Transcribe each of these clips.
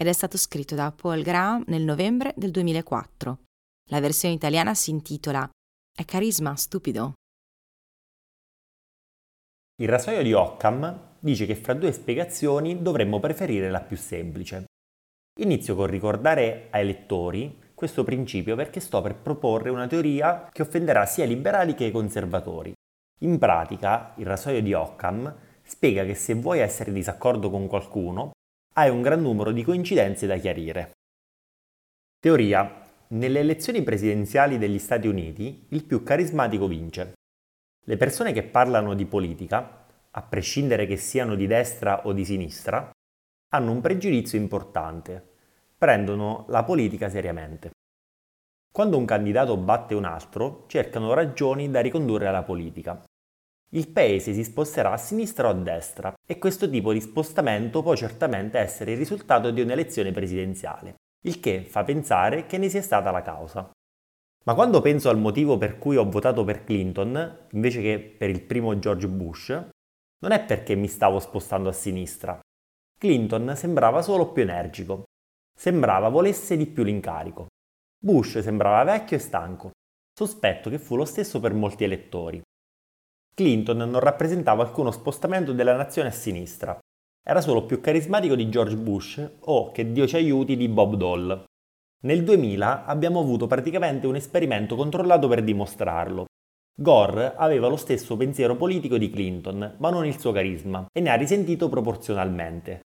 ed è stato scritto da Paul Graham nel novembre del 2004. La versione italiana si intitola È carisma stupido. Il rasoio di Occam dice che fra due spiegazioni dovremmo preferire la più semplice. Inizio con ricordare ai lettori questo principio perché sto per proporre una teoria che offenderà sia i liberali che i conservatori. In pratica, il rasoio di Occam spiega che se vuoi essere in disaccordo con qualcuno, hai un gran numero di coincidenze da chiarire. Teoria. Nelle elezioni presidenziali degli Stati Uniti il più carismatico vince. Le persone che parlano di politica, a prescindere che siano di destra o di sinistra, hanno un pregiudizio importante. Prendono la politica seriamente. Quando un candidato batte un altro, cercano ragioni da ricondurre alla politica. Il paese si sposterà a sinistra o a destra e questo tipo di spostamento può certamente essere il risultato di un'elezione presidenziale, il che fa pensare che ne sia stata la causa. Ma quando penso al motivo per cui ho votato per Clinton, invece che per il primo George Bush, non è perché mi stavo spostando a sinistra. Clinton sembrava solo più energico. Sembrava volesse di più l'incarico. Bush sembrava vecchio e stanco. Sospetto che fu lo stesso per molti elettori. Clinton non rappresentava alcuno spostamento della nazione a sinistra. Era solo più carismatico di George Bush o, che Dio ci aiuti, di Bob Dole. Nel 2000 abbiamo avuto praticamente un esperimento controllato per dimostrarlo. Gore aveva lo stesso pensiero politico di Clinton, ma non il suo carisma, e ne ha risentito proporzionalmente.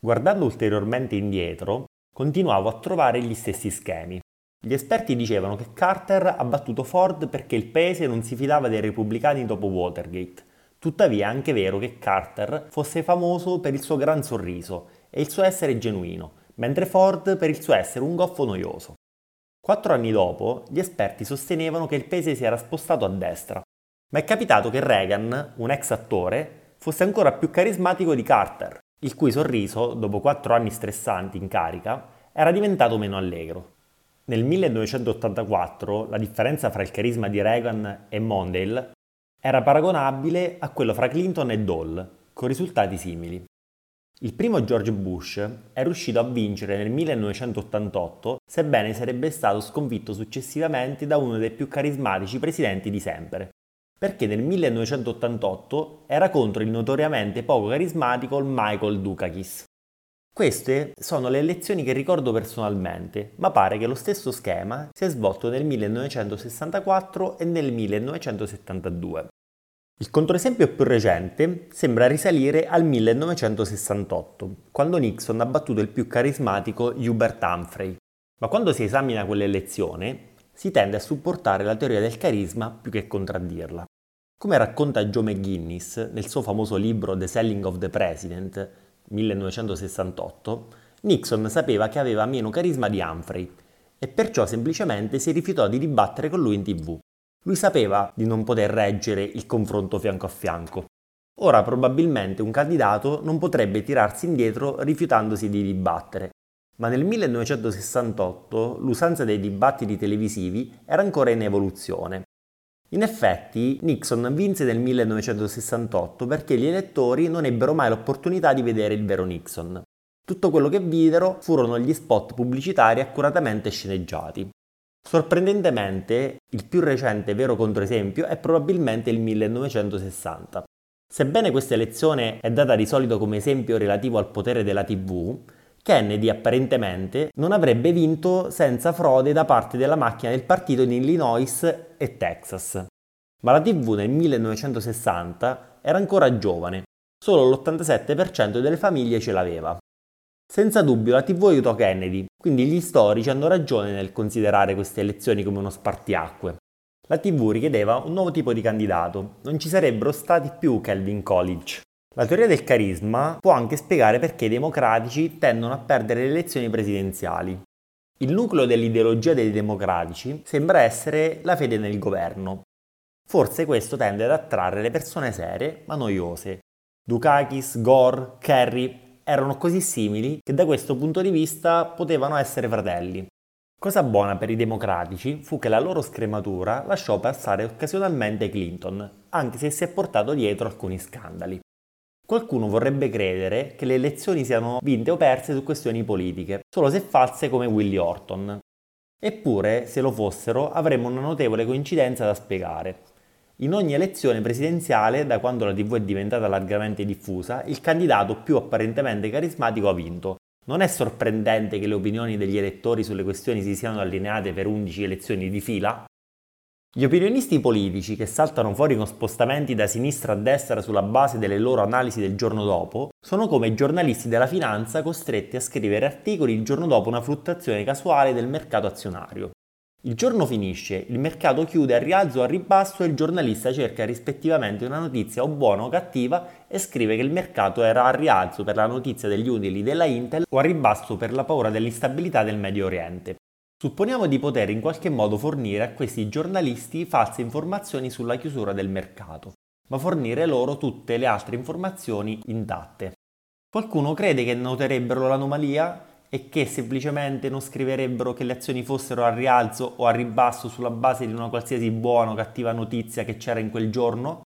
Guardando ulteriormente indietro, continuavo a trovare gli stessi schemi. Gli esperti dicevano che Carter ha battuto Ford perché il paese non si fidava dei repubblicani dopo Watergate. Tuttavia è anche vero che Carter fosse famoso per il suo gran sorriso e il suo essere genuino, mentre Ford per il suo essere un goffo noioso. Quattro anni dopo, gli esperti sostenevano che il paese si era spostato a destra, ma è capitato che Reagan, un ex attore, fosse ancora più carismatico di Carter, il cui sorriso, dopo quattro anni stressanti in carica, era diventato meno allegro. Nel 1984 la differenza fra il carisma di Reagan e Mondale era paragonabile a quello fra Clinton e Dole, con risultati simili. Il primo George Bush è riuscito a vincere nel 1988, sebbene sarebbe stato sconfitto successivamente da uno dei più carismatici presidenti di sempre, perché nel 1988 era contro il notoriamente poco carismatico Michael Dukakis. Queste sono le lezioni che ricordo personalmente, ma pare che lo stesso schema sia svolto nel 1964 e nel 1972. Il controesempio più recente sembra risalire al 1968, quando Nixon ha battuto il più carismatico Hubert Humphrey. Ma quando si esamina quell'elezione, si tende a supportare la teoria del carisma più che contraddirla. Come racconta Joe McGuinness nel suo famoso libro The Selling of the President, 1968, Nixon sapeva che aveva meno carisma di Humphrey e perciò semplicemente si rifiutò di dibattere con lui in tv. Lui sapeva di non poter reggere il confronto fianco a fianco. Ora probabilmente un candidato non potrebbe tirarsi indietro rifiutandosi di dibattere, ma nel 1968 l'usanza dei dibattiti televisivi era ancora in evoluzione in effetti, Nixon vinse nel 1968 perché gli elettori non ebbero mai l'opportunità di vedere il vero Nixon. Tutto quello che videro furono gli spot pubblicitari accuratamente sceneggiati. Sorprendentemente, il più recente vero controesempio è probabilmente il 1960. Sebbene questa elezione è data di solito come esempio relativo al potere della TV, Kennedy apparentemente non avrebbe vinto senza frode da parte della macchina del partito in Illinois e Texas. Ma la TV nel 1960 era ancora giovane, solo l'87% delle famiglie ce l'aveva. Senza dubbio la TV aiutò Kennedy, quindi gli storici hanno ragione nel considerare queste elezioni come uno spartiacque. La TV richiedeva un nuovo tipo di candidato, non ci sarebbero stati più Kelvin College, la teoria del carisma può anche spiegare perché i democratici tendono a perdere le elezioni presidenziali. Il nucleo dell'ideologia dei democratici sembra essere la fede nel governo. Forse questo tende ad attrarre le persone serie ma noiose. Dukakis, Gore, Kerry erano così simili che da questo punto di vista potevano essere fratelli. Cosa buona per i democratici fu che la loro scrematura lasciò passare occasionalmente Clinton, anche se si è portato dietro alcuni scandali. Qualcuno vorrebbe credere che le elezioni siano vinte o perse su questioni politiche, solo se false come Willie Horton. Eppure, se lo fossero, avremmo una notevole coincidenza da spiegare. In ogni elezione presidenziale, da quando la TV è diventata largamente diffusa, il candidato più apparentemente carismatico ha vinto. Non è sorprendente che le opinioni degli elettori sulle questioni si siano allineate per 11 elezioni di fila? Gli opinionisti politici che saltano fuori con spostamenti da sinistra a destra sulla base delle loro analisi del giorno dopo sono come i giornalisti della finanza costretti a scrivere articoli il giorno dopo una fluttuazione casuale del mercato azionario. Il giorno finisce, il mercato chiude a rialzo o a ribasso e il giornalista cerca rispettivamente una notizia o buona o cattiva e scrive che il mercato era a rialzo per la notizia degli utili della Intel o a ribasso per la paura dell'instabilità del Medio Oriente. Supponiamo di poter in qualche modo fornire a questi giornalisti false informazioni sulla chiusura del mercato, ma fornire loro tutte le altre informazioni intatte. Qualcuno crede che noterebbero l'anomalia e che semplicemente non scriverebbero che le azioni fossero a rialzo o a ribasso sulla base di una qualsiasi buona o cattiva notizia che c'era in quel giorno?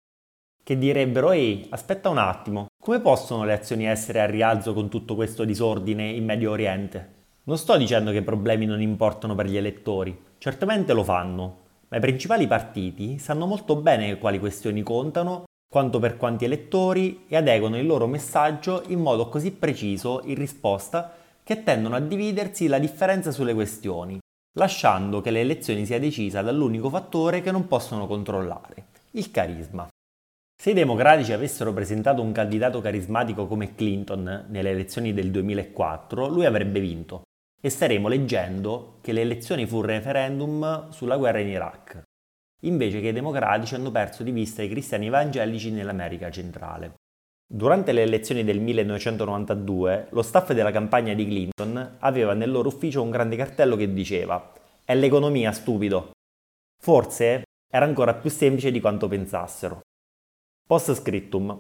Che direbbero ehi, aspetta un attimo, come possono le azioni essere a rialzo con tutto questo disordine in Medio Oriente? Non sto dicendo che i problemi non importano per gli elettori, certamente lo fanno, ma i principali partiti sanno molto bene quali questioni contano, quanto per quanti elettori e adeguano il loro messaggio in modo così preciso in risposta che tendono a dividersi la differenza sulle questioni, lasciando che le elezioni sia decisa dall'unico fattore che non possono controllare, il carisma. Se i democratici avessero presentato un candidato carismatico come Clinton nelle elezioni del 2004, lui avrebbe vinto, e staremo leggendo che le elezioni fu un referendum sulla guerra in Iraq, invece che i democratici hanno perso di vista i cristiani evangelici nell'America centrale. Durante le elezioni del 1992, lo staff della campagna di Clinton aveva nel loro ufficio un grande cartello che diceva È l'economia, stupido. Forse era ancora più semplice di quanto pensassero. Post scriptum.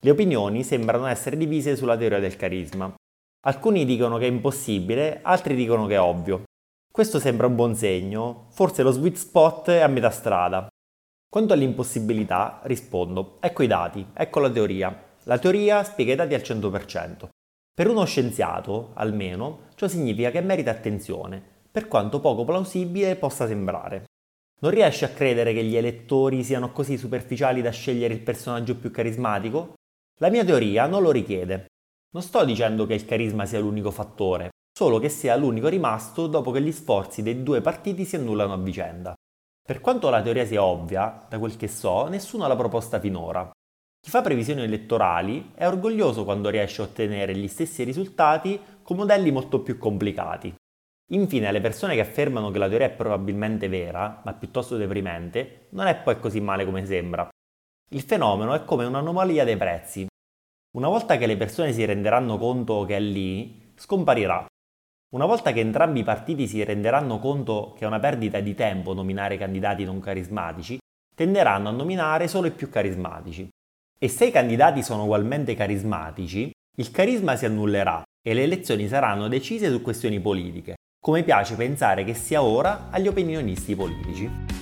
Le opinioni sembrano essere divise sulla teoria del carisma. Alcuni dicono che è impossibile, altri dicono che è ovvio. Questo sembra un buon segno, forse lo sweet spot è a metà strada. Quanto all'impossibilità, rispondo, ecco i dati, ecco la teoria. La teoria spiega i dati al 100%. Per uno scienziato, almeno, ciò significa che merita attenzione, per quanto poco plausibile possa sembrare. Non riesce a credere che gli elettori siano così superficiali da scegliere il personaggio più carismatico? La mia teoria non lo richiede. Non sto dicendo che il carisma sia l'unico fattore, solo che sia l'unico rimasto dopo che gli sforzi dei due partiti si annullano a vicenda. Per quanto la teoria sia ovvia, da quel che so, nessuno l'ha proposta finora. Chi fa previsioni elettorali è orgoglioso quando riesce a ottenere gli stessi risultati con modelli molto più complicati. Infine, le persone che affermano che la teoria è probabilmente vera, ma piuttosto deprimente, non è poi così male come sembra. Il fenomeno è come un'anomalia dei prezzi, una volta che le persone si renderanno conto che è lì, scomparirà. Una volta che entrambi i partiti si renderanno conto che è una perdita di tempo nominare candidati non carismatici, tenderanno a nominare solo i più carismatici. E se i candidati sono ugualmente carismatici, il carisma si annullerà e le elezioni saranno decise su questioni politiche, come piace pensare che sia ora agli opinionisti politici.